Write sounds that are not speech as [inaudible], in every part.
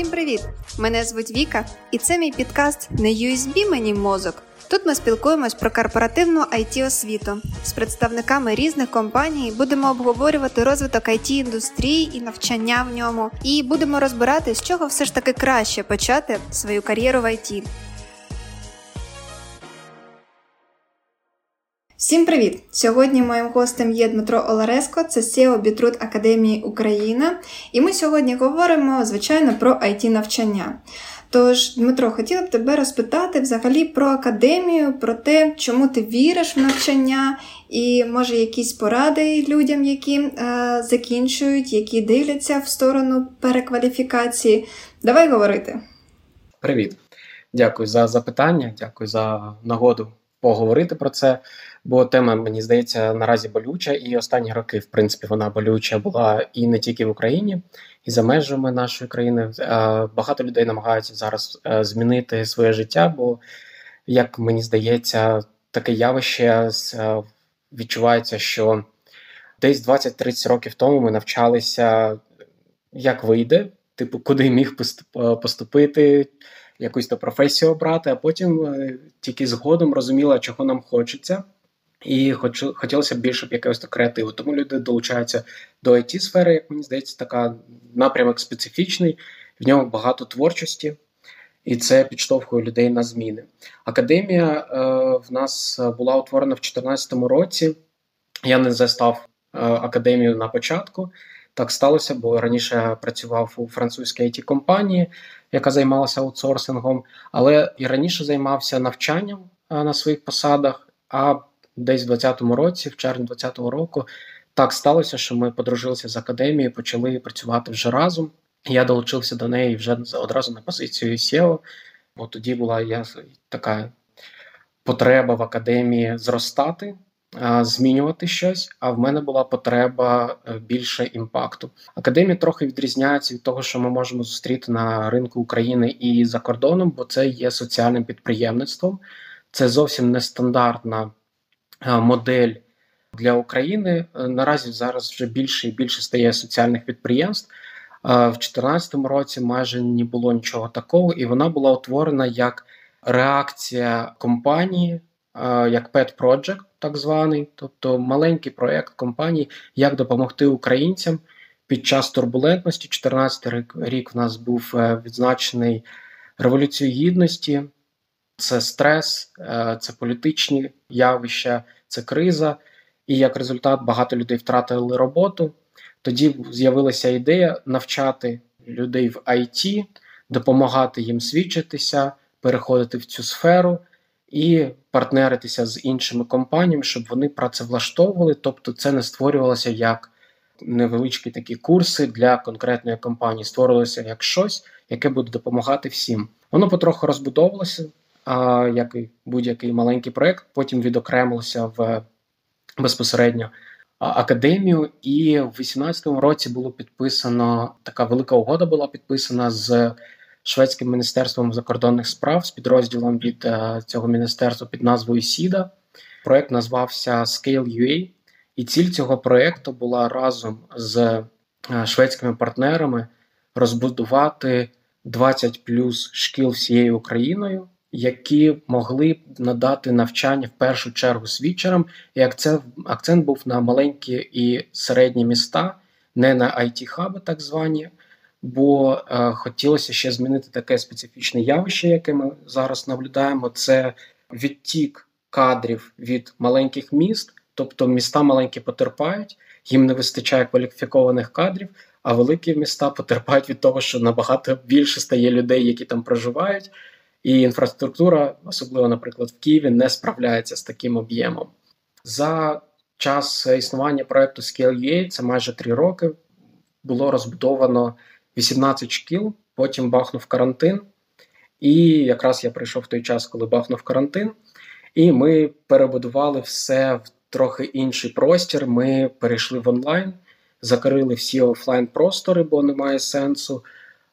Всім привіт! Мене звуть Віка, і це мій підкаст не USB мені мозок. Тут ми спілкуємось про корпоративну it освіту з представниками різних компаній. Будемо обговорювати розвиток it індустрії і навчання в ньому. І будемо розбирати, з чого все ж таки краще почати свою кар'єру в IT. Всім привіт! Сьогодні моїм гостем є Дмитро Олареско, це SEO Бітрут Академії Україна. І ми сьогодні говоримо, звичайно, про it навчання. Тож, Дмитро, хотіла б тебе розпитати взагалі про академію, про те, чому ти віриш в навчання, і може якісь поради людям, які е, закінчують, які дивляться в сторону перекваліфікації. Давай говорити. Привіт, дякую за запитання, дякую за нагоду поговорити про це. Бо тема, мені здається, наразі болюча, і останні роки, в принципі, вона болюча була і не тільки в Україні, і за межами нашої країни. Багато людей намагаються зараз е, змінити своє життя, бо, як мені здається, таке явище е, відчувається, що десь 20-30 років тому ми навчалися, як вийде, типу, куди міг поступити. Якусь то професію обрати, а потім е, тільки згодом розуміла, чого нам хочеться. І хоч, хотілося б більше б якогось креативу. Тому люди долучаються до it сфери, як мені здається, така напрямок специфічний, в ньому багато творчості, і це підштовхує людей на зміни. Академія е, в нас була утворена в 2014 році. Я не застав е, академію на початку. Так сталося, бо раніше я працював у французькій it компанії, яка займалася аутсорсингом, але і раніше займався навчанням е, на своїх посадах. а десь в 20-му році, в червні 20-го року, так сталося, що ми подружилися з академією, почали працювати вже разом. Я долучився до неї вже одразу на позицію SEO, бо тоді була я така потреба в академії зростати, змінювати щось. А в мене була потреба е, більше імпакту. Академія трохи відрізняється від того, що ми можемо зустріти на ринку України і за кордоном, бо це є соціальним підприємництвом. Це зовсім нестандартна модель для України. Е, наразі зараз вже більше і більше стає соціальних підприємств. В 2014 році майже не було нічого такого, і вона була утворена як реакція компанії, як Pet Project, так званий, тобто маленький проект компанії, як допомогти українцям під час турбулентності. 2014 рік в нас був е, відзначений Революцією Гідності це стрес, е, це політичні явища, це криза. І як результат багато людей втратили роботу. Тоді з'явилася ідея навчати людей в IT, допомагати їм свідчитися, переходити в цю сферу і партнеритися з іншими компаніями, щоб вони працевлаштовували. Тобто, це не створювалося як невеличкі такі курси для конкретної компанії, створювалося як щось, яке буде допомагати всім. Воно потроху розбудовувалося як і будь-який маленький проект, потім відокремилося в безпосередньо академію. І в 2018 році було підписано така велика угода була підписана з шведським міністерством закордонних справ з підрозділом від е, цього міністерства під назвою Сіда. Проект назвався Scale.ua, і ціль цього проекту була разом з е, шведськими партнерами розбудувати 20 плюс шкіл всією Україною які могли б надати навчання в першу чергу свідчерам, і акцент, акцент був на маленькі і середні міста, не на it хаби так звані. Бо е, хотілося ще змінити таке специфічне явище, яке ми зараз наблюдаємо. Це відтік кадрів від маленьких міст, тобто міста маленькі потерпають, їм не вистачає кваліфікованих кадрів, а великі міста потерпають від того, що набагато більше стає людей, які там проживають, і інфраструктура, особливо, наприклад, в Києві, не справляється з таким об'ємом. За час існування проекту Scale.ua, це майже три роки, було розбудовано 18 шкіл, потім бахнув карантин. І якраз я прийшов в той час, коли бахнув карантин, і ми перебудували все в трохи інший простір. Ми перейшли в онлайн, закрили всі офлайн простори, бо немає сенсу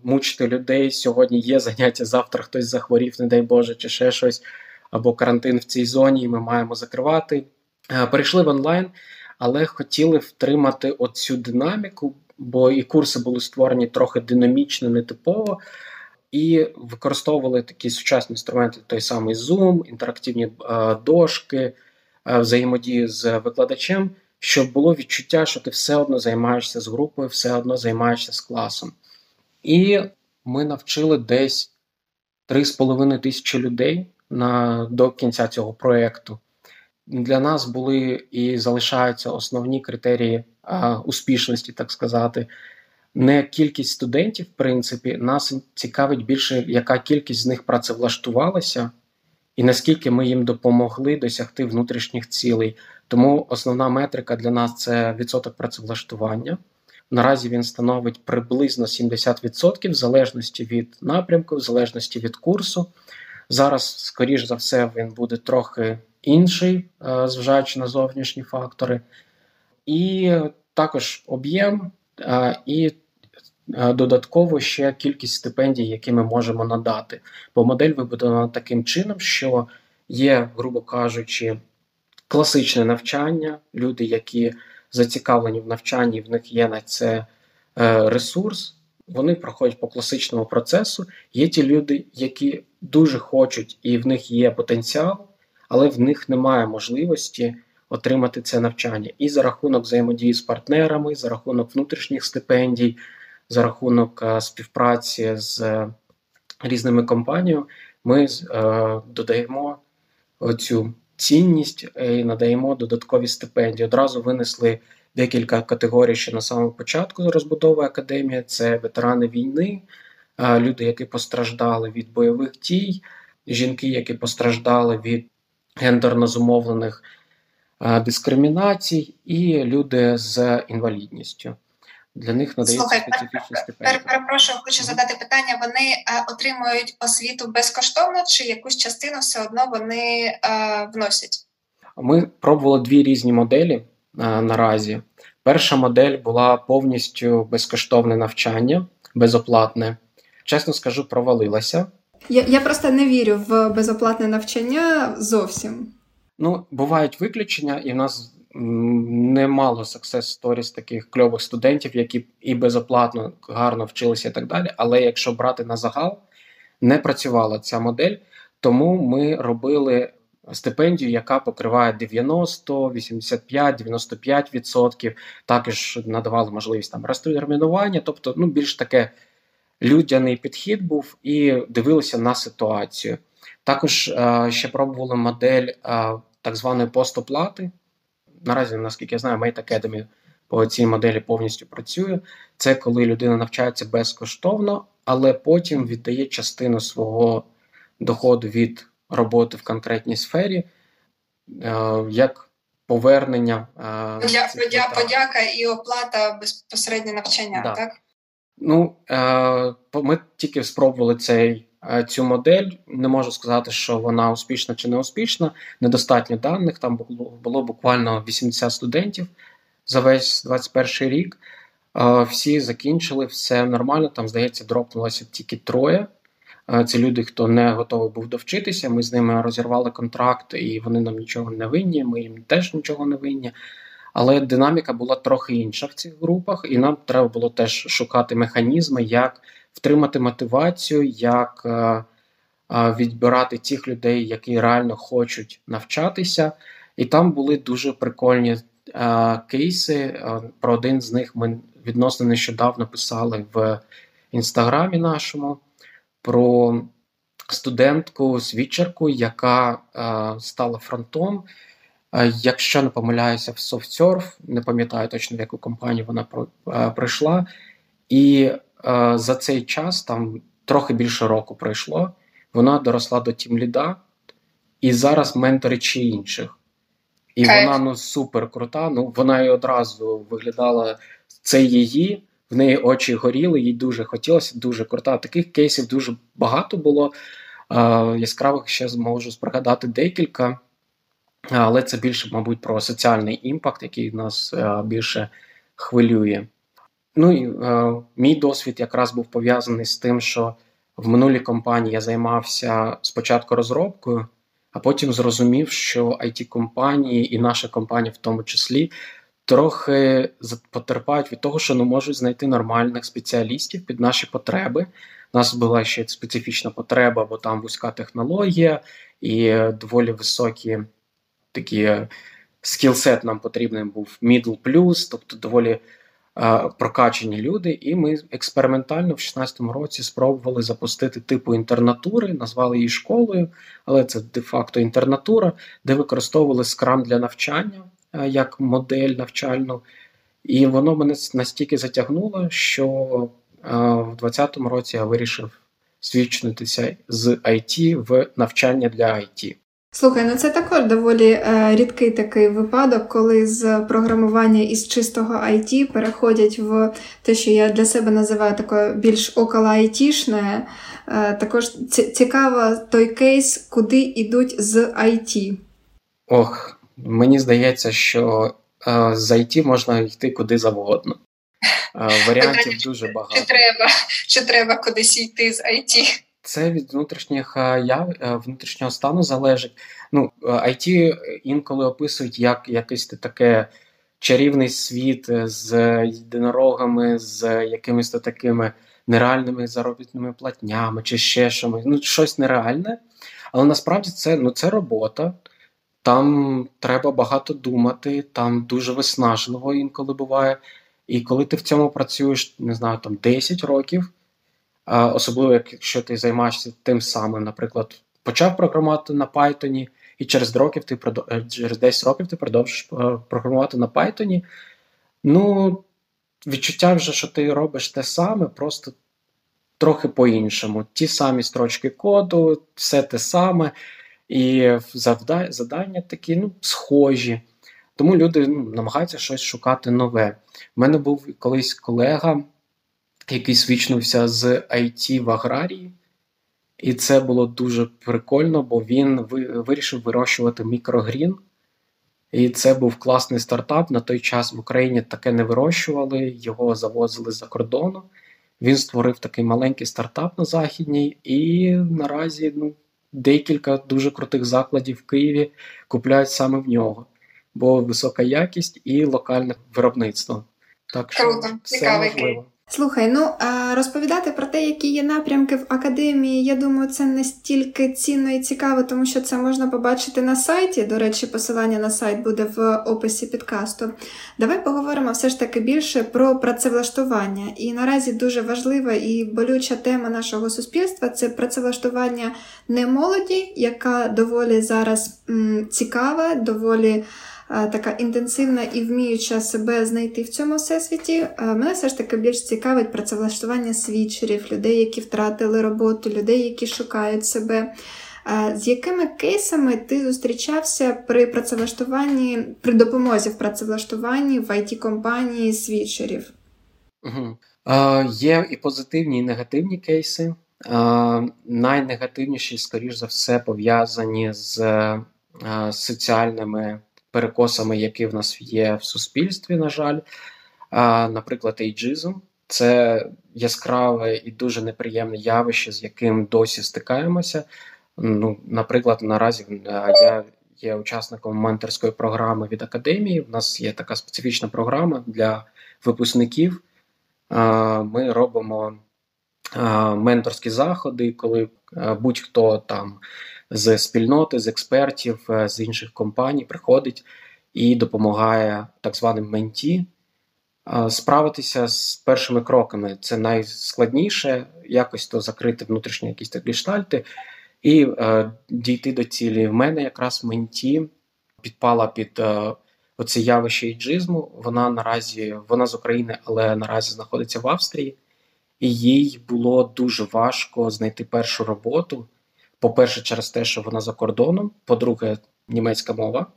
мучити людей. Сьогодні є заняття, завтра хтось захворів, не дай Боже, чи ще щось, або карантин в цій зоні, і ми маємо закривати. Е, перейшли в онлайн, але хотіли втримати оцю динаміку, бо і курси були створені трохи динамічно, нетипово, і використовували такі сучасні інструменти, той самий Zoom, інтерактивні е, дошки, е, взаємодію з викладачем, щоб було відчуття, що ти все одно займаєшся з групою, все одно займаєшся з класом. І ми навчили десь 3,5 тисячі людей на, до кінця цього проєкту. Для нас були і залишаються основні критерії а, успішності, так сказати. Не кількість студентів, в принципі, нас цікавить більше, яка кількість з них працевлаштувалася, і наскільки ми їм допомогли досягти внутрішніх цілей. Тому основна метрика для нас це відсоток працевлаштування. Наразі він становить приблизно 70% в залежності від напрямку, в залежності від курсу. Зараз, скоріш за все, він буде трохи інший, е, зважаючи на зовнішні фактори, і також об'єм е, і е, додатково ще кількість стипендій, які ми можемо надати. Бо модель вибудована таким чином, що є, грубо кажучи, класичне навчання, люди, які зацікавлені в навчанні, в них є на це ресурс. Вони проходять по класичному процесу. Є ті люди, які дуже хочуть, і в них є потенціал, але в них немає можливості отримати це навчання. І за рахунок взаємодії з партнерами, за рахунок внутрішніх стипендій, за рахунок е, співпраці з е, різними компаніями, ми е, додаємо цю цінність і надаємо додаткові стипендії. Одразу винесли декілька категорій ще на самому початку розбудови академії: це ветерани війни, люди, які постраждали від бойових дій, жінки, які постраждали від гендерно зумовлених дискримінацій, і люди з інвалідністю. Для них надається Слухай, специфічні стипендії. Перепрошую, хочу задати питання: вони а, отримують освіту безкоштовно, чи якусь частину все одно вони а, вносять? Ми пробували дві різні моделі а, наразі. Перша модель була повністю безкоштовне навчання, безоплатне. Чесно скажу, провалилася. Я я просто не вірю в безоплатне навчання зовсім. Ну, бувають виключення, і в нас немало success stories таких кльових студентів, які і безоплатно гарно вчилися і так далі. Але якщо брати на загал, не працювала ця модель, тому ми робили стипендію, яка покриває 90, 85, 95%. Також надавали можливість там розтермінування, тобто ну, більш таке людяний підхід був і дивилися на ситуацію. Також е, ще пробували модель е, так званої постоплати. Наразі, наскільки я знаю, Mate Academy по цій моделі повністю працює. Це коли людина навчається безкоштовно, але потім віддає частину свого доходу від роботи в конкретній сфері, е, як повернення. Е, Подя, подя, подяка і оплата безпосередньо навчання, да. так? Ну, е, ми тільки спробували цей. Цю модель не можу сказати, що вона успішна чи не успішна. Недостатньо даних. Там було було буквально 80 студентів за весь 21 рік. Всі закінчили, все нормально. Там, здається, дропнулося тільки троє. Це люди, хто не готовий був довчитися. Ми з ними розірвали контракт, і вони нам нічого не винні. Ми їм теж нічого не винні. Але динаміка була трохи інша в цих групах, і нам треба було теж шукати механізми, як втримати мотивацію, як е, е, відбирати тих людей, які реально хочуть навчатися. І там були дуже прикольні е, кейси. Про один з них ми відносно нещодавно писали в інстаграмі нашому про студентку свідчерку, яка стала фронтом. Якщо не помиляюся, в SoftSurf, не пам'ятаю точно в яку компанію вона про, прийшла, і за цей час там трохи більше року пройшло. Вона доросла до тімліда і зараз менторить ще інших. І okay. вона ну супер крута. Ну вона і одразу виглядала це її в неї очі горіли, їй дуже хотілося, дуже крута. Таких кейсів дуже багато було. Яскравих ще зможу спригадати декілька, але це більше, мабуть, про соціальний імпакт, який нас більше хвилює. Ну і е, мій досвід якраз був пов'язаний з тим, що в минулій компанії я займався спочатку розробкою, а потім зрозумів, що it компанії і наша компанія в тому числі трохи потерпають від того, що не можуть знайти нормальних спеціалістів під наші потреби. У нас була ще специфічна потреба, бо там вузька технологія і доволі високі такі скілсет нам потрібен був middle plus, тобто доволі е, прокачені люди. І ми експериментально в 2016 році спробували запустити типу інтернатури, назвали її школою, але це де-факто інтернатура, де використовували скрам для навчання е, як модель навчальну. І воно мене настільки затягнуло, що е, в 2020 році я вирішив свідчитися з IT в навчання для IT. Слухай, ну це також доволі е, рідкий такий випадок, коли з програмування із чистого IT переходять в те, що я для себе називаю такою більш около айтішне. Е, також цікаво той кейс, куди йдуть з IT. Ох, мені здається, що е, з IT можна йти куди завгодно. Е, [laughs] варіантів дуже багато. Чи треба, чи треба кудись йти з IT? Це від внутрішніх е, яв е, внутрішнього стану залежить. Ну, IT інколи описують як якийсь таке чарівний світ з єдинорогами, з якимись такими нереальними заробітними платнями чи ще щось. Ну, щось нереальне. Але насправді це ну, це робота. Там треба багато думати, там дуже виснажливо інколи буває. І коли ти в цьому працюєш, не знаю, там 10 років, особливо якщо ти займаєшся тим самим, наприклад, почав програмувати на Python, і через років ти е, через 10 років ти продовжиш е, програмувати на Python, ну, відчуття вже, що ти робиш те саме, просто трохи по-іншому. Ті самі строчки коду, все те саме, і завдання такі ну, схожі. Тому люди ну, намагаються щось шукати нове. У мене був колись колега, який свічнувся з IT в аграрії, і це було дуже прикольно, бо він вирішив вирощувати мікрогрін. І це був класний стартап. На той час в Україні таке не вирощували, його завозили за кордону. Він створив такий маленький стартап на Західній, і наразі ну, декілька дуже крутих закладів в Києві купляють саме в нього бо висока якість і локальне виробництво. Так що Круто, цікавий можливо. Слухай, ну розповідати про те, які є напрямки в академії, я думаю, це не стільки цінно і цікаво, тому що це можна побачити на сайті. До речі, посилання на сайт буде в описі підкасту. Давай поговоримо все ж таки більше про працевлаштування. І наразі дуже важлива і болюча тема нашого суспільства це працевлаштування не молоді, яка доволі зараз м, цікава, доволі. Е, така інтенсивна і вміюча себе знайти в цьому всесвіті, е, мене все ж таки більш цікавить працевлаштування свідчерів, людей, які втратили роботу, людей, які шукають себе. Е, з якими кейсами ти зустрічався при працевлаштуванні, при допомозі в працевлаштуванні в it компанії свідчерів? Угу. Е, Є і позитивні, і негативні кейси. Е, Найнегативніші, скоріш за все, пов'язані з е, соціальними перекосами, які в нас є в суспільстві, на жаль. А, Наприклад, ейджизм це яскраве і дуже неприємне явище, з яким досі стикаємося. Ну, Наприклад, наразі я є учасником менторської програми від академії. У нас є така специфічна програма для випускників. Ми робимо менторські заходи, коли будь-хто там з спільноти, з експертів, е, з інших компаній приходить і допомагає так званим менті е, справитися з першими кроками. Це найскладніше, якось то закрити внутрішні якісь такі штальти і е, дійти до цілі. В мене якраз менті підпала під е, оце явище іджизму. Вона наразі вона з України, але наразі знаходиться в Австрії, і їй було дуже важко знайти першу роботу. По-перше, через те, що вона за кордоном, по-друге, німецька мова.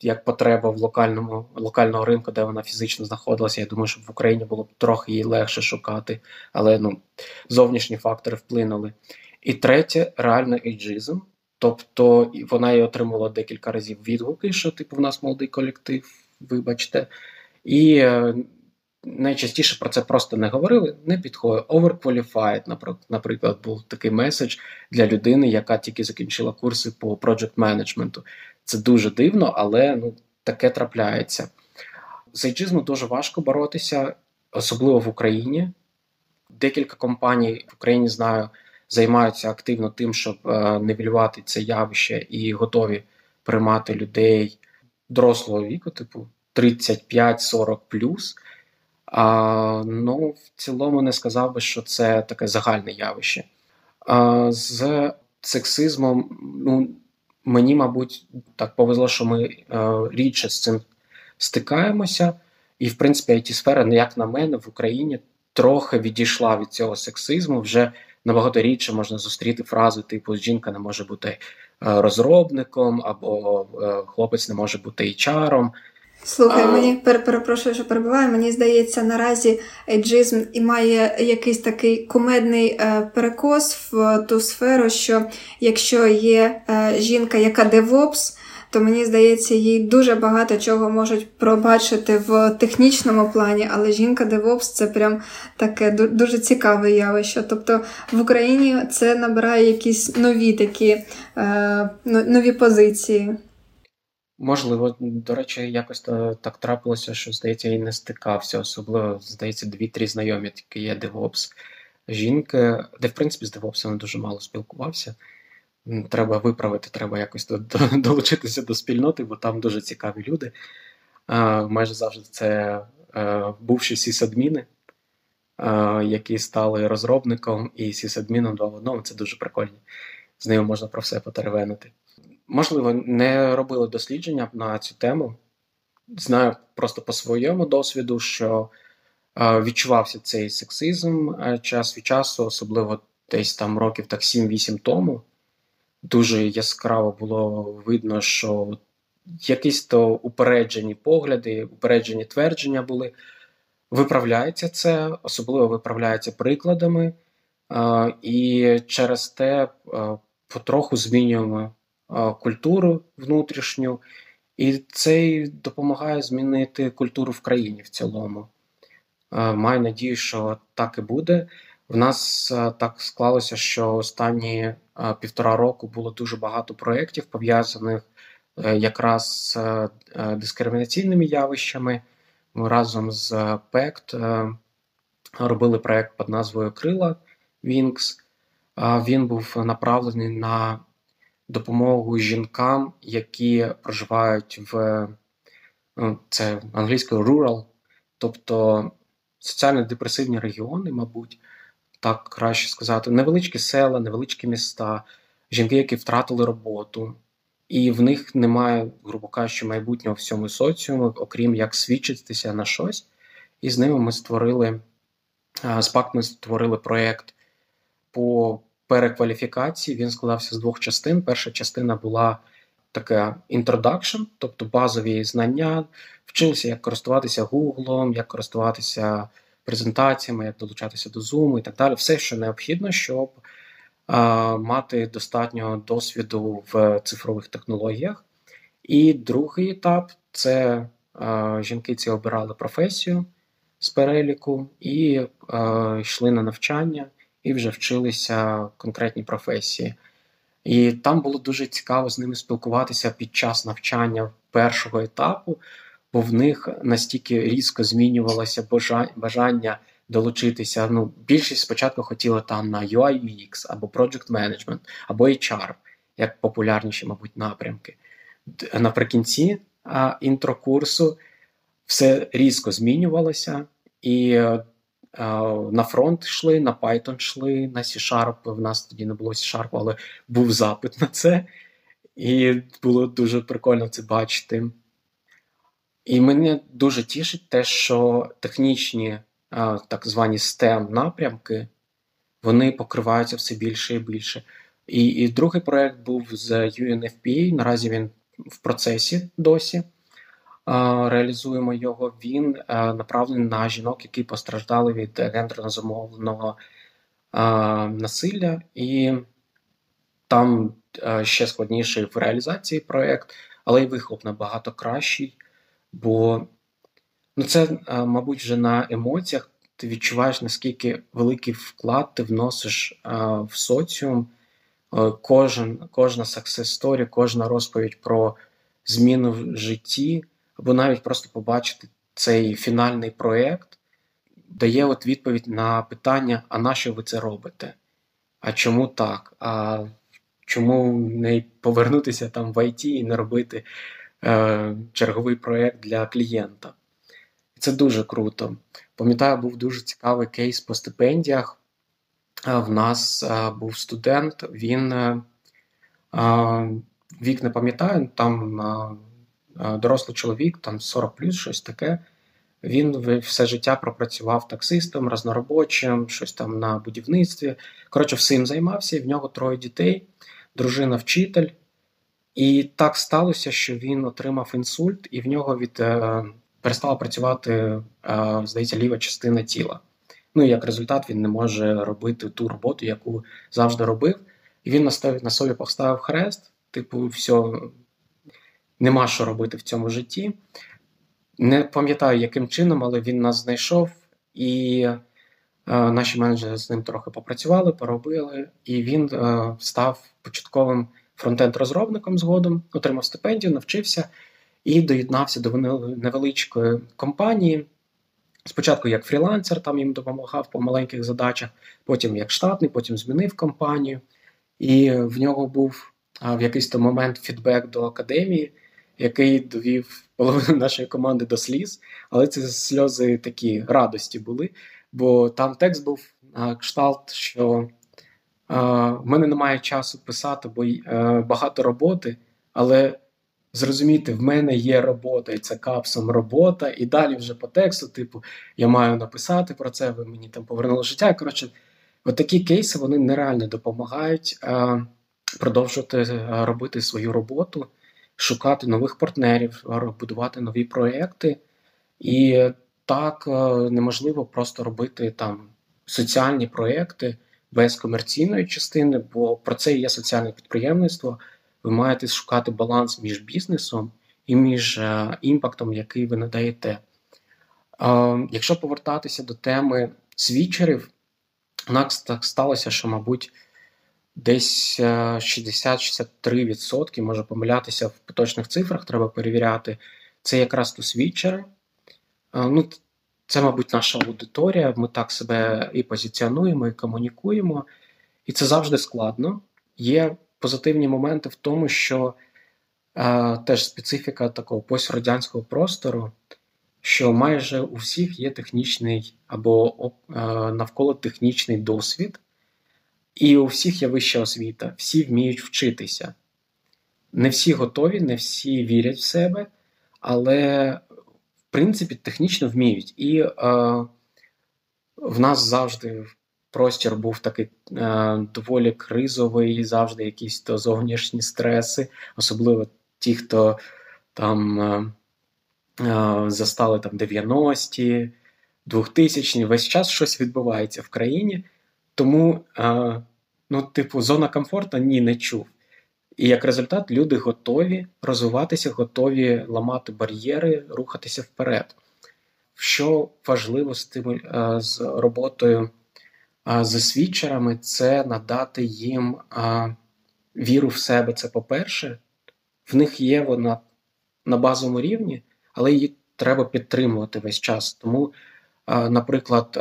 Як потреба в локальному локального ринку, де вона фізично знаходилася, я думаю, що в Україні було б трохи її легше шукати, але ну, зовнішні фактори вплинули. І третє, реально ейджизм. Тобто вона і отримала декілька разів відгуки, що типу в нас молодий колектив, вибачте. І е, найчастіше про це просто не говорили, не підходить. Overqualified, наприклад, був такий меседж для людини, яка тільки закінчила курси по project менеджменту. Це дуже дивно, але ну, таке трапляється. З ейджизмом дуже важко боротися, особливо в Україні. Декілька компаній в Україні знаю займаються активно тим, щоб е, нивелювати це явище і готові приймати людей дорослого віку, типу 35-40 плюс. А, Ну, в цілому не сказав би, що це таке загальне явище. А, З сексизмом, ну, мені, мабуть, так повезло, що ми а, е, рідше з цим стикаємося. І, в принципі, it сфера, ну, як на мене, в Україні трохи відійшла від цього сексизму. Вже набагато рідше можна зустріти фрази, типу жінка не може бути е, розробником, або е, хлопець не може бути HR-ом. Слухай, а... мені перепрошую, що перебуваю. Мені здається, наразі ейджизм і має якийсь такий кумедний е, перекос в ту сферу, що якщо є е, жінка, яка DevOps, то мені здається, їй дуже багато чого можуть пробачити в технічному плані, але жінка DevOps це прям таке дуже цікаве явище. Тобто в Україні це набирає якісь нові такі е, нові позиції. Можливо, до речі, якось так трапилося, що, здається, і не стикався. Особливо, здається, дві-три знайомі такі є DevOps жінки, де, в принципі, з девопсами дуже мало спілкувався. Треба виправити, треба якось до, до, [laughs] долучитися до спільноти, бо там дуже цікаві люди. А, Майже завжди це а, е, бувші сісадміни, а, які стали розробником і сісадміном два в одному. Це дуже прикольно. З ними можна про все потеревенити. Можливо, не робили дослідження на цю тему. Знаю просто по своєму досвіду, що е, відчувався цей сексизм е, час від часу, особливо десь там років так 7-8 тому. Дуже яскраво було видно, що якісь то упереджені погляди, упереджені твердження були. Виправляється це, особливо виправляється прикладами, е, і через те потроху змінюємо культуру внутрішню, і це допомагає змінити культуру в країні в цілому. Маю надію, що так і буде. В нас так склалося, що останні півтора року було дуже багато проєктів, пов'язаних е, якраз з е, дискримінаційними явищами. Ми разом з ПЕКТ е, робили проєкт під назвою Крила Вінкс. Він був направлений на допомогу жінкам, які проживають в ну, це англійською rural, тобто соціально-депресивні регіони, мабуть, так краще сказати, невеличкі села, невеличкі міста, жінки, які втратили роботу, і в них немає, грубо кажучи, майбутнього в цьому соціуму, окрім як свідчитися на щось. І з ними ми створили з ПАК ми створили проєкт по перекваліфікації. Він складався з двох частин. Перша частина була така introduction, тобто базові знання. Вчилися, як користуватися Google, як користуватися презентаціями, як долучатися до Zoom і так далі. Все, що необхідно, щоб а, мати достатньо досвіду в цифрових технологіях. І другий етап це а, жінки ці обирали професію з переліку і а, йшли на навчання і вже вчилися конкретній професії. І там було дуже цікаво з ними спілкуватися під час навчання першого етапу, бо в них настільки різко змінювалося бажання долучитися. Ну, Більшість спочатку хотіла там на UI UX або Project Management, або HR, як популярніші, мабуть, напрямки. Наприкінці інтрокурсу все різко змінювалося, і на фронт йшли, на Python йшли, на C-Sharp. В нас тоді не було C-Sharp, але був запит на це. І було дуже прикольно це бачити. І мене дуже тішить те, що технічні так звані STEM напрямки вони покриваються все більше і більше. І і другий проект був з UNFPA. Наразі він в процесі досі реалізуємо його, він направлений на жінок, які постраждали від гендерно замовленого насилля, і там ще складніший в реалізації проєкт, але й вихлоп набагато кращий. Бо ну, це, мабуть, вже на емоціях ти відчуваєш, наскільки великий вклад ти вносиш в соціум. Кожен, Кожна success story, кожна розповідь про зміну в житті або навіть просто побачити цей фінальний проєкт дає от відповідь на питання: а на що ви це робите? А чому так? А чому не повернутися там в ІТ і не робити е, черговий проєкт для клієнта? це дуже круто. Пам'ятаю, був дуже цікавий кейс по стипендіях. В нас був студент, він вік не пам'ятаю, там дорослий чоловік, там 40 плюс, щось таке. Він все життя пропрацював таксистом, разноробочим, щось там на будівництві. Коротше, всім займався, і в нього троє дітей, дружина, вчитель. І так сталося, що він отримав інсульт, і в нього від е, перестала працювати, е, здається, ліва частина тіла. Ну і як результат, він не може робити ту роботу, яку завжди робив. І він на собі поставив хрест, типу, все, нема що робити в цьому житті. Не пам'ятаю, яким чином, але він нас знайшов, і е, наші менеджери з ним трохи попрацювали, поробили, і він е, став початковим фронтенд-розробником згодом, отримав стипендію, навчився і доєднався до невеличкої компанії. Спочатку як фрілансер, там їм допомагав по маленьких задачах, потім як штатний, потім змінив компанію. І в нього був в якийсь то момент фідбек до академії, який довів половину [laughs] нашої команди до сліз. Але це сльози такі радості були. Бо там текст був на кшталт, що в мене немає часу писати, бо е, багато роботи, але зрозуміти, в мене є робота, і це капсом робота, і далі вже по тексту, типу, я маю написати про це, ви мені там повернули життя. Коротше, от такі кейси вони нереально допомагають а, продовжувати а, робити свою роботу, шукати нових партнерів, будувати нові проекти. І так неможливо просто робити там соціальні проекти без комерційної частини, бо про це і є соціальне підприємництво ви маєте шукати баланс між бізнесом і між е, імпактом, який ви надаєте. Якщо повертатися до теми свічерів, у нас так сталося, що, мабуть, десь 60-63%, е, може помилятися в поточних цифрах, треба перевіряти. Це якраз то свічери. Ну, Це, мабуть, наша аудиторія. Ми так себе і позиціонуємо, і комунікуємо. І це завжди складно. Є позитивні моменти в тому, що е, теж специфіка такого пострадянського простору, що майже у всіх є технічний або е, навколо технічний досвід, і у всіх є вища освіта, всі вміють вчитися. Не всі готові, не всі вірять в себе, але, в принципі, технічно вміють. І е, в нас завжди простір був такий е, доволі кризовий, завжди якісь то зовнішні стреси, особливо ті, хто там е, е, застали там 90-ті, 2000-ті, весь час щось відбувається в країні. Тому, е, ну, типу, зона комфорту ні, не чув. І як результат, люди готові розвиватися, готові ламати бар'єри, рухатися вперед. Що важливо з тим, з роботою з свідчерами це надати їм віру в себе. Це по-перше, в них є вона на базовому рівні, але її треба підтримувати весь час. Тому, наприклад,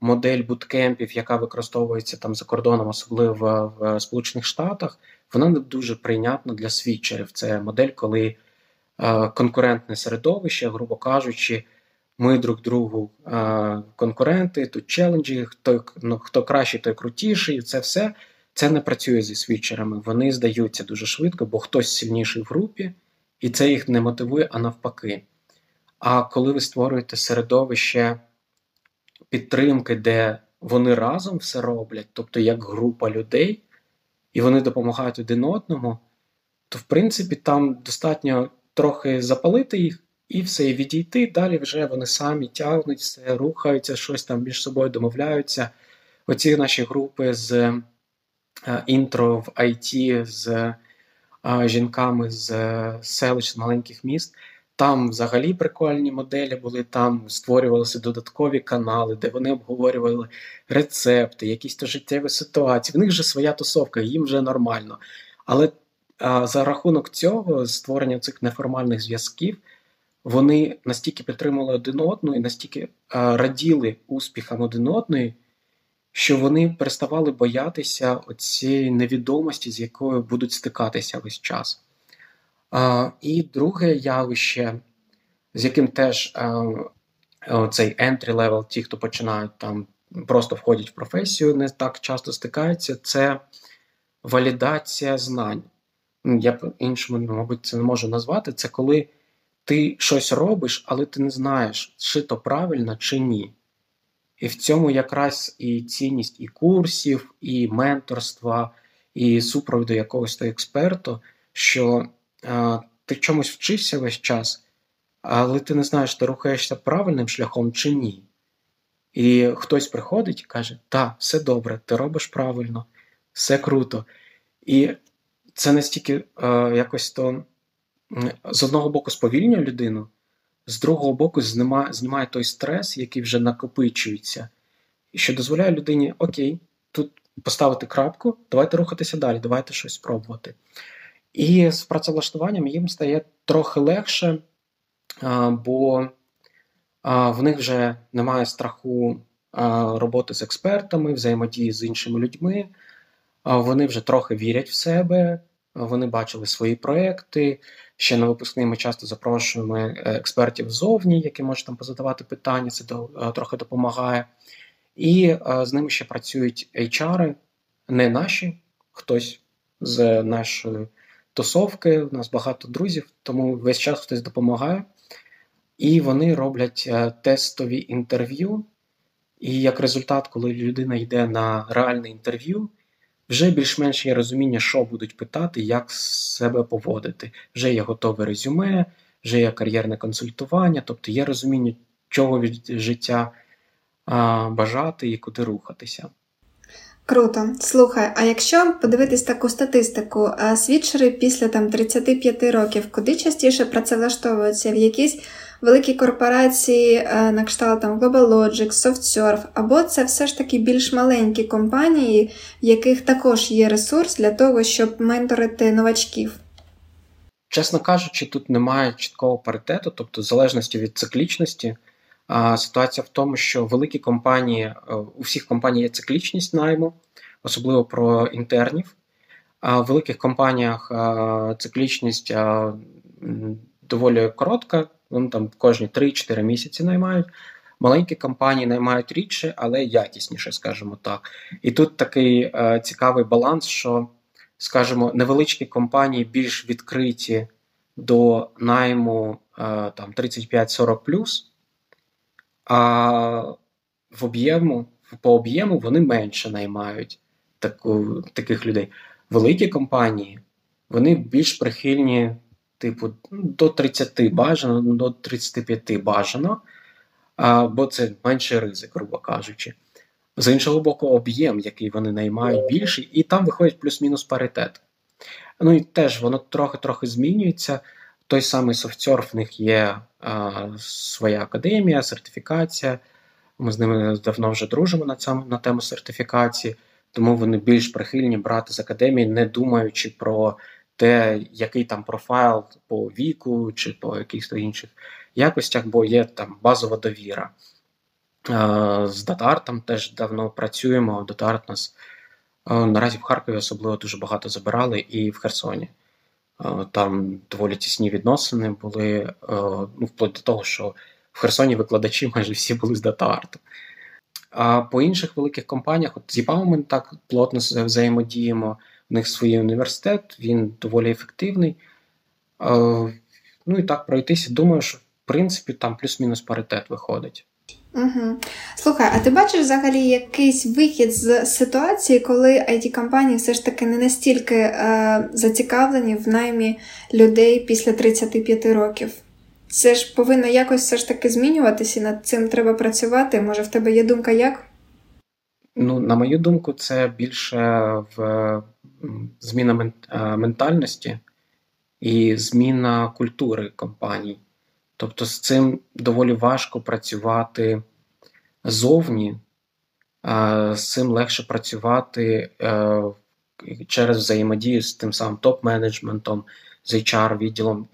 модель буткемпів, яка використовується там за кордоном, особливо в Сполучених Штатах, вона не дуже прийнятна для свідчерів. Це модель, коли конкурентне середовище, грубо кажучи ми друг другу конкуренти, тут челенджі, хто ну, хто кращий, той крутіший. Це все це не працює зі свідчерами. Вони здаються дуже швидко, бо хтось сильніший в групі, і це їх не мотивує, а навпаки. А коли ви створюєте середовище підтримки, де вони разом все роблять, тобто як група людей, і вони допомагають один одному, то в принципі там достатньо трохи запалити їх і все, і відійти. Далі вже вони самі тягнуть, все, рухаються, щось там між собою домовляються. Оці наші групи з е, інтро в IT, з е, жінками з е, селищ, з маленьких міст. Там взагалі прикольні моделі були, там створювалися додаткові канали, де вони обговорювали рецепти, якісь то життєві ситуації. В них вже своя тусовка, їм вже нормально. Але а, за рахунок цього, створення цих неформальних зв'язків, вони настільки підтримували один одного і настільки а, раділи успіхам один одної, що вони переставали боятися цієї невідомості, з якою будуть стикатися весь час. І друге явище, з яким теж цей entry level, ті, хто починають там, просто входять в професію, не так часто стикаються, це валідація знань. Я по-іншому, мабуть, це не можу назвати. Це коли ти щось робиш, але ти не знаєш, чи то правильно, чи ні. І в цьому якраз і цінність і курсів, і менторства, і супроводу якогось то експерту, що ти чомусь вчишся весь час, але ти не знаєш, ти рухаєшся правильним шляхом чи ні. І хтось приходить і каже: Так, все добре, ти робиш правильно, все круто. І це настільки якось то з одного боку сповільнює людину з другого боку, знімає, знімає той стрес, який вже накопичується, і що дозволяє людині: Окей, тут поставити крапку, давайте рухатися далі, давайте щось спробувати. І з працевлаштуванням їм стає трохи легше, бо в них вже немає страху роботи з експертами, взаємодії з іншими людьми. Вони вже трохи вірять в себе, вони бачили свої проекти. Ще на випускний ми часто запрошуємо е, експертів ззовні, які можуть там позадавати питання, це е, трохи допомагає. І е, з ними ще працюють HR, не наші, хтось з нашої тусовки. У нас багато друзів, тому весь час хтось допомагає. І вони роблять тестові інтерв'ю. І як результат, коли людина йде на реальне інтерв'ю, вже більш-менш є розуміння, що будуть питати, як себе поводити. Вже є готове резюме, вже є кар'єрне консультування, тобто є розуміння, чого від життя а, бажати і куди рухатися. Круто. Слухай, а якщо подивитись таку статистику, свідчери після там 35 років куди частіше працевлаштовуються в якісь великі корпорації е, на кшталт там GlobalLogic, SoftSurf, або це все ж таки більш маленькі компанії, в яких також є ресурс для того, щоб менторити новачків? Чесно кажучи, тут немає чіткого паритету, тобто в залежності від циклічності. Ситуація в тому, що великі компанії, е, у всіх компаній є циклічність найму, особливо про інтернів. А в великих компаніях циклічність доволі коротка, вони там кожні 3-4 місяці наймають. Маленькі компанії наймають рідше, але якісніше, скажімо так. І тут такий е, цікавий баланс, що, скажімо, невеличкі компанії більш відкриті до найму е, там 35-40 а в об'єму, по об'єму вони менше наймають таку, таких людей. Великі компанії вони більш прихильні типу, до 30 бажано, до 35 бажано, а, бо це менший ризик, грубо кажучи. З іншого боку, об'єм, який вони наймають більший, і там виходить плюс-мінус паритет. Ну і теж воно трохи-трохи змінюється. Той самий софтсерф, в них є а, своя академія, сертифікація. Ми з ними давно вже дружимо на цьому, на тему сертифікації, тому вони більш прихильні брати з академії, не думаючи про те, який там профайл по віку чи по якихось інших якостях, бо є там базова довіра. З Датартом теж давно працюємо. Датарт нас наразі в Харкові особливо дуже багато забирали і в Херсоні. Там доволі тісні відносини були, ну, вплоть до того, що в Херсоні викладачі [laughs] майже всі були з Датарту. А по інших великих компаніях, от з ІПАМ ми так плотно взаємодіємо в них свій університет, він доволі ефективний. Ну і так пройтися. Думаю, що в принципі там плюс-мінус паритет виходить. Угу. Слухай, а ти бачиш взагалі якийсь вихід з ситуації, коли it компанії все ж таки не настільки е, зацікавлені в наймі людей після 35 років? Це ж повинно якось все ж таки змінюватися, і над цим треба працювати. Може, в тебе є думка як? Ну, на мою думку, це більше в зміна е, ментальності і зміна культури компаній. Тобто з цим доволі важко працювати зовні, з цим легше працювати е, через взаємодію з тим самим топ-менеджментом, з HR-відділом.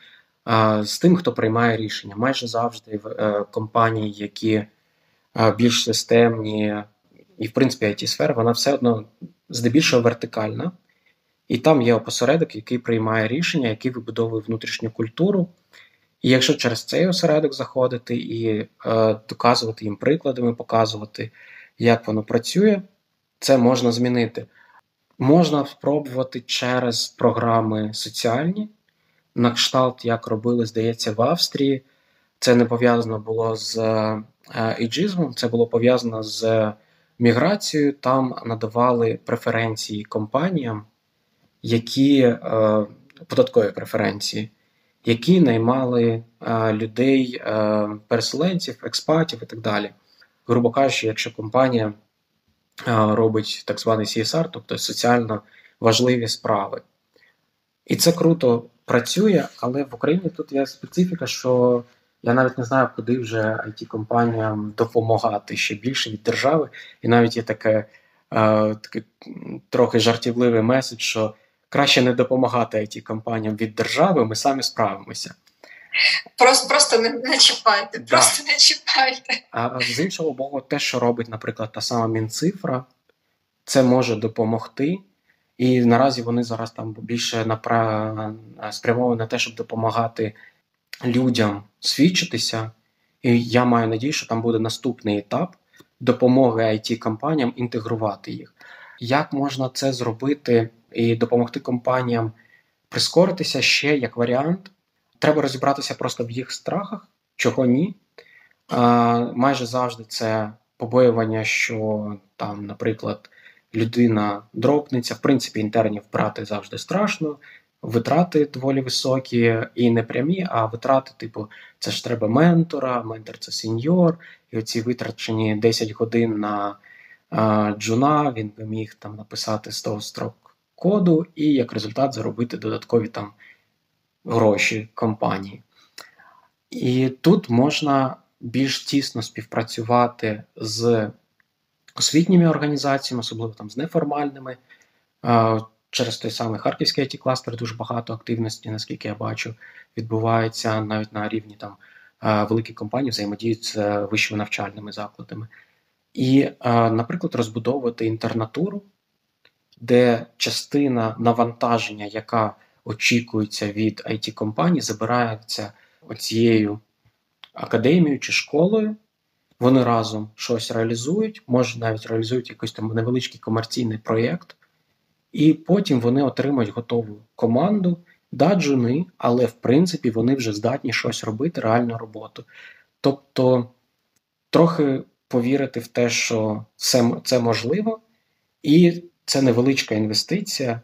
з тим, хто приймає рішення. Майже завжди в е, компанії, які більш системні, і, в принципі, it сфера вона все одно здебільшого вертикальна. І там є опосередок, який приймає рішення, який вибудовує внутрішню культуру. І якщо через цей осередок заходити і е, доказувати їм прикладами, показувати, як воно працює, це можна змінити. Можна спробувати через програми соціальні, на кшталт, як робили, здається, в Австрії. Це не пов'язано було з ейджизмом, це було пов'язано з міграцією. Там надавали преференції компаніям, які е, податкові преференції, які наймали е, людей, е, переселенців, експатів і так далі. Грубо кажучи, якщо компанія робить так званий CSR, тобто соціально важливі справи. І це круто працює, але в Україні тут є специфіка, що я навіть не знаю, куди вже it компаніям допомагати ще більше від держави. І навіть є таке, е, таке трохи жартівливий меседж, що краще не допомагати it компаніям від держави, ми самі справимося. Просто просто не, не чіпайте, да. просто не чіпайте. А з іншого боку, те, що робить, наприклад, та сама Мінцифра, це може допомогти. І наразі вони зараз там більше напра... спрямовані на те, щоб допомагати людям свідчитися. І я маю надію, що там буде наступний етап допомоги it компаніям інтегрувати їх. Як можна це зробити і допомогти компаніям прискоритися ще як варіант? Треба розібратися просто в їх страхах, чого ні. А, Майже завжди це побоювання, що там, наприклад, людина дропнеться. В принципі, інтернів брати завжди страшно. Витрати доволі високі і не прямі, а витрати, типу, це ж треба ментора, ментор це сеньор, і оці витрачені 10 годин на а, джуна, він би міг там написати 100 строк коду, і як результат заробити додаткові там гроші компанії. І тут можна більш тісно співпрацювати з освітніми організаціями, особливо там з неформальними. Через той самий харківський it кластер дуже багато активності, наскільки я бачу, відбувається навіть на рівні там великі компанії взаємодіють з вищими навчальними закладами. І, наприклад, розбудовувати інтернатуру, де частина навантаження, яка очікується від it компаній забирається оцією академією чи школою. Вони разом щось реалізують, може навіть реалізують якийсь там невеличкий комерційний проєкт, і потім вони отримують готову команду, даджуни, але в принципі вони вже здатні щось робити, реальну роботу. Тобто трохи повірити в те, що це, це можливо, і це невеличка інвестиція,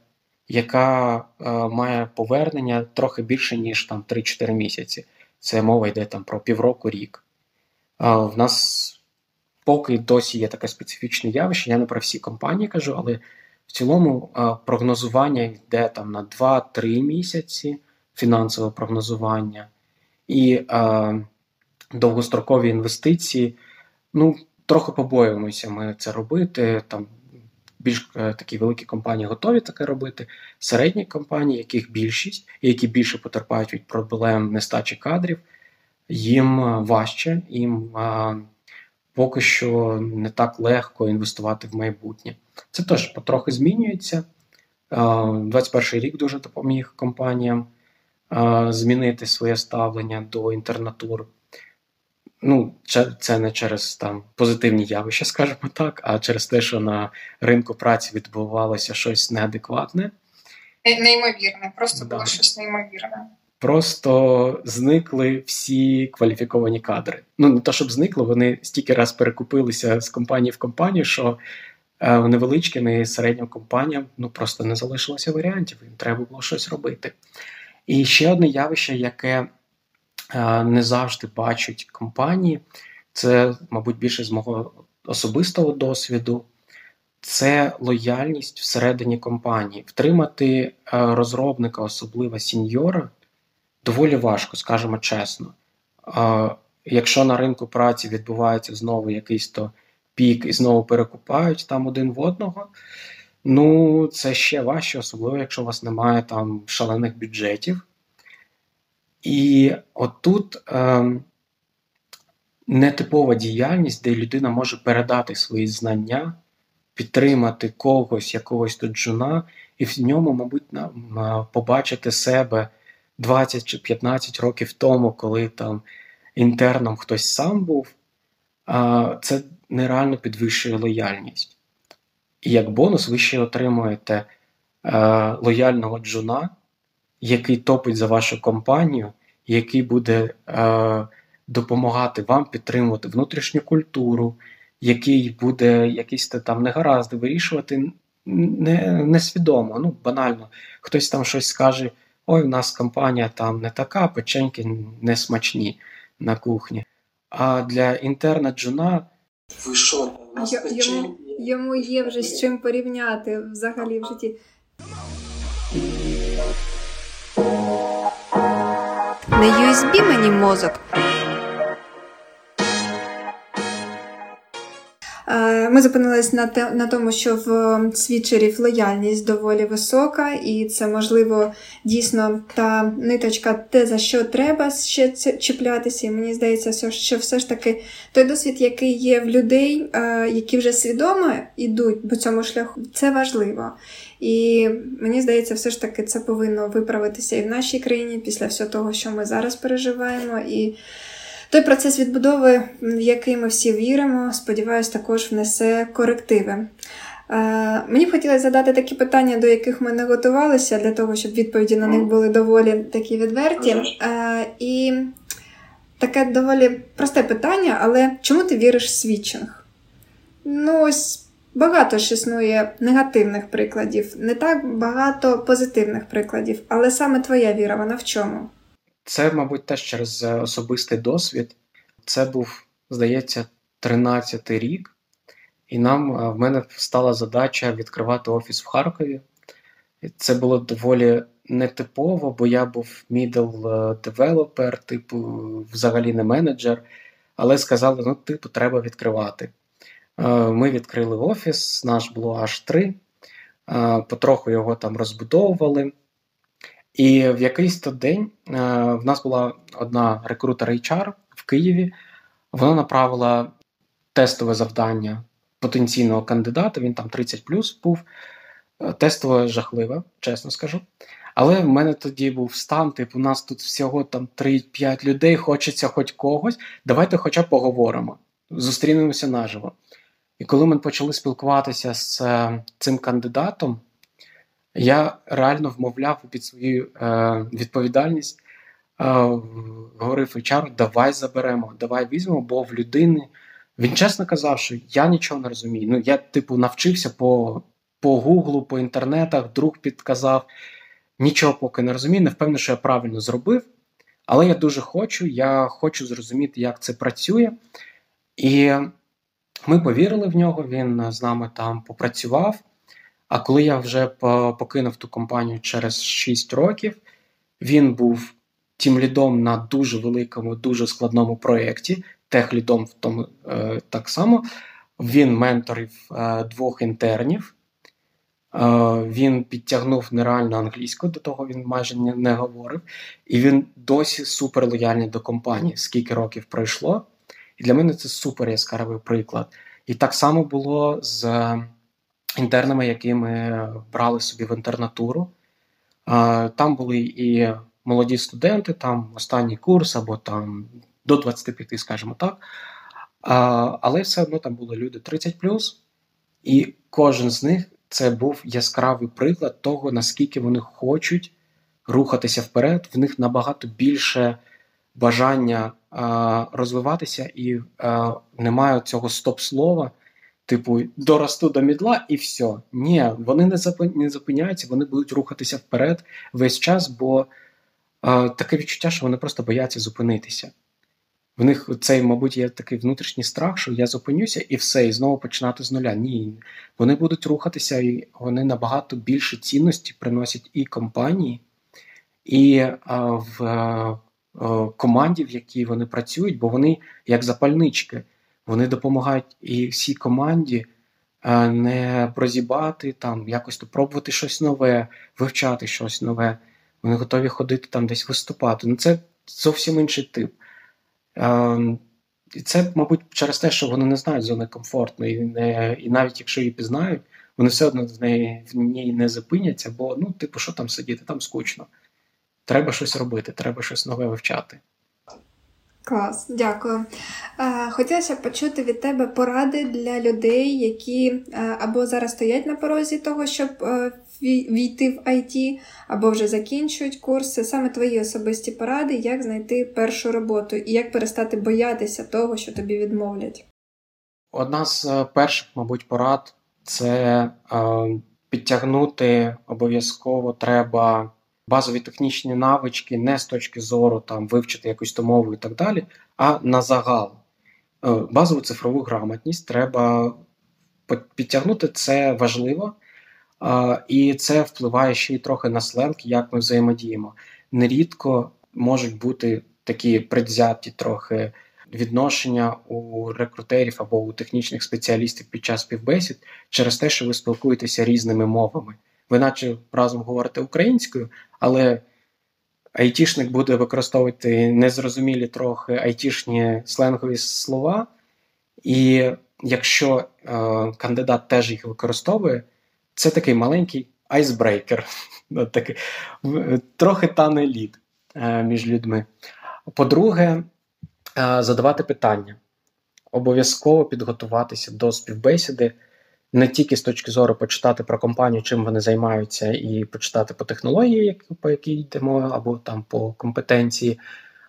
яка е, має повернення трохи більше, ніж там 3-4 місяці. Це мова йде там про півроку рік. Е, в нас поки досі є таке специфічне явище. Я не про всі компанії кажу, але в цілому е, прогнозування йде там на 2-3 місяці фінансове прогнозування. І е, довгострокові інвестиції. Ну, трохи побоюємося ми це робити. Там більш е, такі великі компанії готові таке робити. Середні компанії, яких більшість, і які більше потерпають від проблем нестачі кадрів, їм е, важче, їм а, поки що не так легко інвестувати в майбутнє. Це теж потрохи змінюється. 21 рік дуже допоміг компаніям змінити своє ставлення до інтернатур. Ну, це не через там позитивні явища, скажімо так, а через те, що на ринку праці відбувалося щось неадекватне. Неймовірне, просто да. було щось неймовірне. Просто зникли всі кваліфіковані кадри. Ну, не то, щоб зникли, вони стільки раз перекупилися з компанії в компанію, що е, невеличким і середнім компаніям ну, просто не залишилося варіантів, їм треба було щось робити. І ще одне явище, яке не завжди бачать компанії. Це, мабуть, більше з мого особистого досвіду. Це лояльність всередині компанії. Втримати е, розробника, особливо сіньора, доволі важко, скажімо чесно. Е, якщо на ринку праці відбувається знову якийсь то пік і знову перекупають там один в одного, ну це ще важче, особливо, якщо у вас немає там шалених бюджетів. І отут е, нетипова діяльність, де людина може передати свої знання, підтримати когось, якогось тут джуна, і в ньому, мабуть, побачити себе 20 чи 15 років тому, коли там інтерном хтось сам був, це нереально підвищує лояльність. І як бонус, ви ще отримуєте е, лояльного джуна, який топить за вашу компанію, який буде е, допомагати вам підтримувати внутрішню культуру, який буде якісь там негаразди вирішувати не, несвідомо, ну банально. Хтось там щось скаже: ой, у нас компанія там не така, печеньки не смачні на кухні. А для інтерна джуна ви що, йому, йому є вже з чим порівняти взагалі в житті. Не USB мені мозок. Ми зупинились на те, на тому, що в свідчерів лояльність доволі висока, і це можливо дійсно та ниточка, те за що треба ще чіплятися. І мені здається, що все ж таки той досвід, який є в людей, які вже свідомо йдуть по цьому шляху, це важливо. І мені здається, все ж таки це повинно виправитися і в нашій країні після всього того, що ми зараз переживаємо. І той процес відбудови, в який ми всі віримо, сподіваюсь, також внесе корективи. Е, мені б хотілося задати такі питання, до яких ми не готувалися, для того, щоб відповіді на них були доволі такі відверті. Е, і таке доволі просте питання, але чому ти віриш в свідчинг? Ну, ось багато ж існує негативних прикладів, не так багато позитивних прикладів, але саме твоя віра, вона в чому? Це, мабуть, теж через е, особистий досвід. Це був, здається, 13-й рік, і нам е, в мене стала задача відкривати офіс в Харкові. Це було доволі нетипово, бо я був middle девелопер, типу, взагалі не менеджер. Але сказали, ну, типу, треба відкривати. Е, ми відкрили офіс, наш було аж три, потроху його там розбудовували. І в якийсь то день е, в нас була одна рекрутер HR в Києві. Вона направила тестове завдання потенційного кандидата. Він там 30 плюс був. Е, тестове жахливе, чесно скажу. Але в мене тоді був стан, типу, у нас тут всього там 3-5 людей, хочеться хоч когось. Давайте хоча б поговоримо. Зустрінемося наживо. І коли ми почали спілкуватися з е, цим кандидатом, я реально вмовляв під свою е, відповідальність, е, говорив HR, давай заберемо, давай візьмемо, бо в людини. Він чесно казав, що я нічого не розумію. Ну, я, типу, навчився по по гуглу, по інтернетах, друг підказав, нічого поки не розумію, не впевнений, що я правильно зробив. Але я дуже хочу, я хочу зрозуміти, як це працює. І ми повірили в нього, він з нами там попрацював. А коли я вже покинув ту компанію через 6 років, він був тім лідом на дуже великому, дуже складному проєкті, техлідом в тому е, так само. Він менторив е, двох інтернів. Е, він підтягнув нереальну англійську, до того він майже не говорив. І він досі супер лояльний до компанії, скільки років пройшло. І для мене це супер яскравий приклад. І так само було з інтернами, які ми брали собі в інтернатуру. Там були і молоді студенти, там останній курс або там до 25, скажімо так. Але все одно там були люди 30 і кожен з них це був яскравий приклад того, наскільки вони хочуть рухатися вперед. В них набагато більше бажання розвиватися, і немає цього стоп-слова типу, доросту до мідла і все. Ні, вони не не зупиняються, вони будуть рухатися вперед весь час, бо е, таке відчуття, що вони просто бояться зупинитися. В них цей, мабуть, є такий внутрішній страх, що я зупинюся і все, і знову починати з нуля. Ні, вони будуть рухатися, і вони набагато більше цінності приносять і компанії, і е, в е, команді, в якій вони працюють, бо вони як запальнички. Вони допомагають і всій команді е, не прозібати, там, якось пробувати щось нове, вивчати щось нове. Вони готові ходити там десь виступати. Ну, Це зовсім інший тип. Ем, і це, мабуть, через те, що вони не знають зони комфорту, і не, і навіть якщо її пізнають, вони все одно в неї в ній не зупиняться, бо ну, типу, що там сидіти, там скучно. Треба щось робити, треба щось нове вивчати. Клас, дякую. Хотілося б почути від тебе поради для людей, які або зараз стоять на порозі того, щоб війти в IT, або вже закінчують курси. Саме твої особисті поради, як знайти першу роботу і як перестати боятися того, що тобі відмовлять. Одна з е, перших, мабуть, порад це підтягнути обов'язково треба базові технічні навички не з точки зору там вивчити якусь то мову і так далі, а на загал. Е, базову цифрову грамотність треба підтягнути це важливо, і це впливає ще й трохи на сленг, як ми взаємодіємо. Нерідко можуть бути такі предвзяті трохи відношення у рекрутерів або у технічних спеціалістів під час співбесід через те, що ви спілкуєтеся різними мовами. Ви наче разом говорите українською, але айтішник буде використовувати незрозумілі трохи айтішні сленгові слова, і якщо е, кандидат теж їх використовує, це такий маленький icebreaker, [laughs] трохи тане лід е, між людьми. По-друге, е, задавати питання. Обов'язково підготуватися до співбесіди не тільки з точки зору почитати про компанію, чим вони займаються, і почитати по технології, по якій йдемо, або там по компетенції,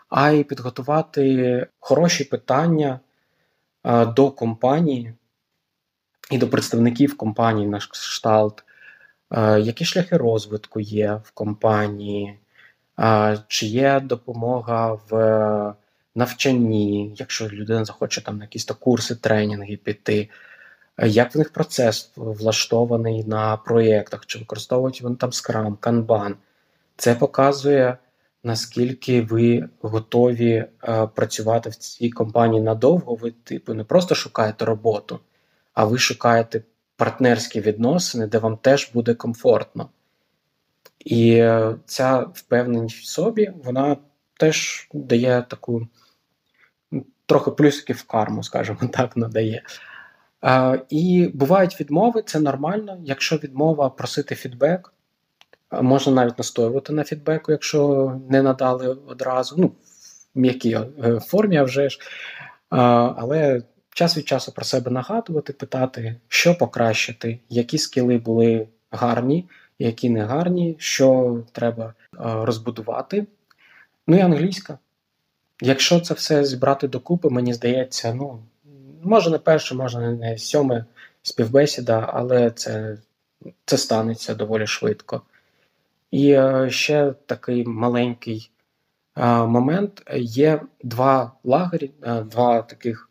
а й підготувати хороші питання до компанії і до представників компанії на кшталт, які шляхи розвитку є в компанії, чи є допомога в навчанні, якщо людина захоче там на якісь то курси, тренінги піти. Е, як в них процес влаштований на проєктах, чи використовують вони там Scrum, Kanban. Це показує, наскільки ви готові е, працювати в цій компанії надовго. Ви, типу, не просто шукаєте роботу, а ви шукаєте партнерські відносини, де вам теж буде комфортно. І е, ця впевненість в собі, вона теж дає таку трохи плюсики в карму, скажімо так, надає. І бувають відмови, це нормально. Якщо відмова просити фідбек, можна навіть настоювати на фідбеку, якщо не надали одразу. Ну, в м'якій е, формі а вже ж. Але час від часу про себе нагадувати, питати, що покращити, які скіли були гарні, які не гарні, що треба розбудувати. Ну і англійська. Якщо це все зібрати докупи, мені здається, ну може не перше, може не сьоме співбесіда, але це це станеться доволі швидко. І е, ще такий маленький е, момент: є два лагері, е, два таких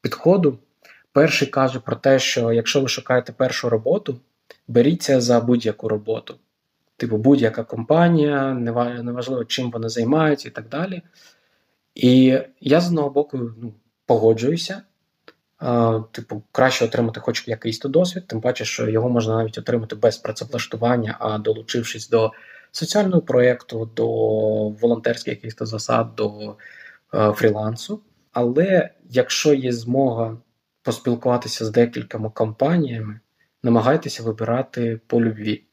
підходу. Перший каже про те, що якщо ви шукаєте першу роботу, беріться за будь-яку роботу. Типу, будь-яка компанія, неважливо, чим вони займаються і так далі. І я з одного боку ну, погоджуюся, Типу, краще отримати хоч якийсь то досвід, тим паче, що його можна навіть отримати без працевлаштування, а долучившись до соціального проєкту, до волонтерських якихось засад, до е, фрілансу. Але якщо є змога поспілкуватися з декількома компаніями, намагайтеся вибирати по любві.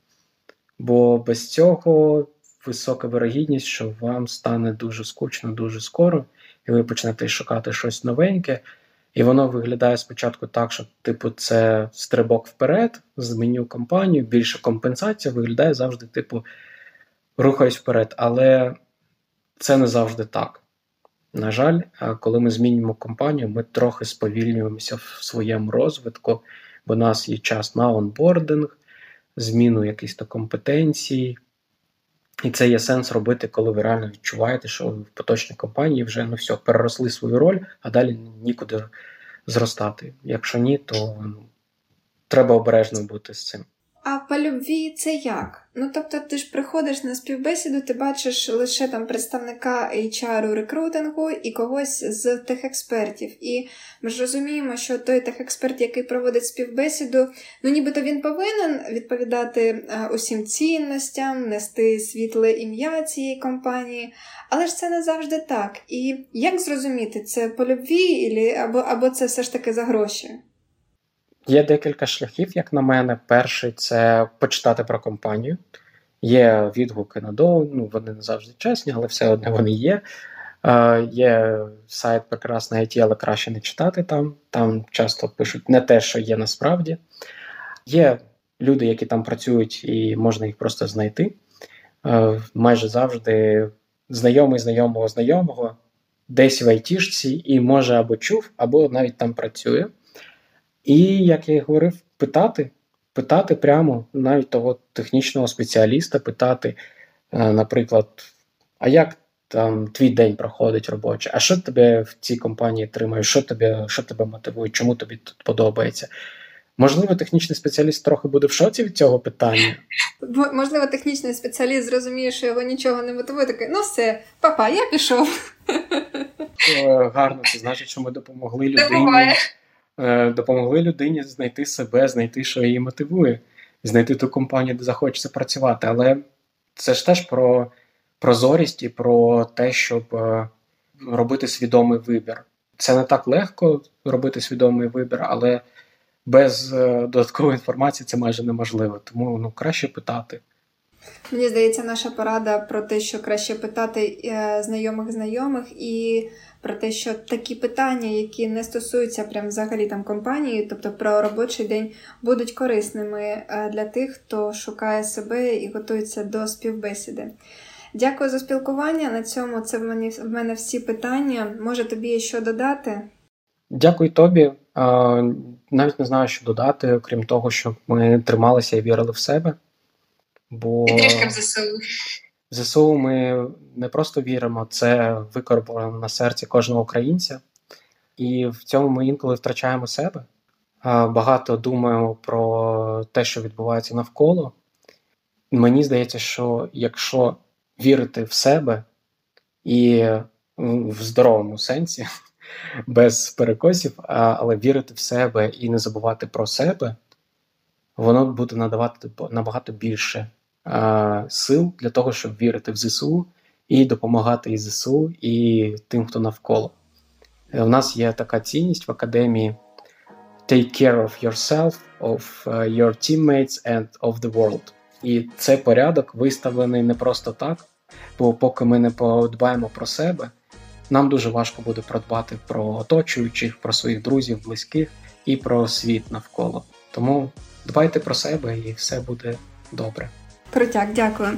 Бо без цього висока вирогідність, що вам стане дуже скучно, дуже скоро, і ви почнете шукати щось новеньке. І воно виглядає спочатку так, що, типу, це стрибок вперед, зміню компанію, більша компенсація виглядає завжди, типу, рухаюсь вперед. Але це не завжди так. На жаль, коли ми змінюємо компанію, ми трохи сповільнюємося в своєму розвитку, бо у нас є час на онбординг, зміну якісь то компетенції. І це є сенс робити, коли ви реально відчуваєте, що в поточній компанії вже ну все, переросли свою роль, а далі нікуди зростати. Якщо ні, то ну, треба обережно бути з цим. А по любві це як? Ну тобто, ти ж приходиш на співбесіду, ти бачиш лише там представника HR рекрутингу і когось з тих експертів. І ми ж розуміємо, що той техексперт, який проводить співбесіду, ну нібито він повинен відповідати е, усім цінностям, нести світле ім'я цієї компанії, але ж це не завжди так. І як зрозуміти, це по любві або, або це все ж таки за гроші? Є декілька шляхів, як на мене. Перший це почитати про компанію. Є відгуки на доу, ну вони не завжди чесні, але все одно вони є. Е, Є сайт прекрасний IT, але краще не читати там. Там часто пишуть не те, що є насправді. Є люди, які там працюють, і можна їх просто знайти. Е, Майже завжди знайомий знайомого знайомого, десь в айтішці, і може або чув, або навіть там працює. І, як я і говорив, питати, питати прямо навіть того технічного спеціаліста, питати, е, наприклад, а як там твій день проходить робочий, а що тебе в цій компанії тримає, що тебе що тебе мотивує, чому тобі тут подобається? Можливо, технічний спеціаліст трохи буде в шоці від цього питання. Можливо, технічний спеціаліст зрозуміє, що його нічого не мотивує, такий, ну все, папа, я пішов. Гарно, це значить, що ми допомогли людині. Е, допомогли людині знайти себе, знайти, що її мотивує, знайти ту компанію, де захочеться працювати. Але це ж теж про прозорість і про те, щоб е, робити свідомий вибір. Це не так легко робити свідомий вибір, але без е, додаткової інформації це майже неможливо. Тому ну краще питати. Мені здається, наша порада про те, що краще питати знайомих знайомих і про те, що такі питання, які не стосуються прям взагалі там компанії, тобто про робочий день, будуть корисними е, для тих, хто шукає себе і готується до співбесіди. Дякую за спілкування. На цьому це в мене в мене всі питання. Може тобі що додати? Дякую тобі. Навіть не знаю, що додати, окрім того, щоб ми трималися і вірили в себе. Бо... В ЗСУ. В ЗСУ ми не просто віримо, це викорбовано на серці кожного українця, і в цьому ми інколи втрачаємо себе. Багато думаємо про те, що відбувається навколо. Мені здається, що якщо вірити в себе і в здоровому сенсі, [laughs] без перекосів, але вірити в себе і не забувати про себе, воно буде надавати набагато більше сил для того, щоб вірити в ЗСУ і допомагати і ЗСУ, і тим, хто навколо. У е, нас є така цінність в академії take care of yourself, of е, your teammates and of the world. І цей порядок виставлений не просто так, бо поки ми не подбаємо про себе, нам дуже важко буде продбати про оточуючих, про своїх друзів, близьких і про світ навколо. Тому дбайте про себе і все буде добре. Крутяк, дякую.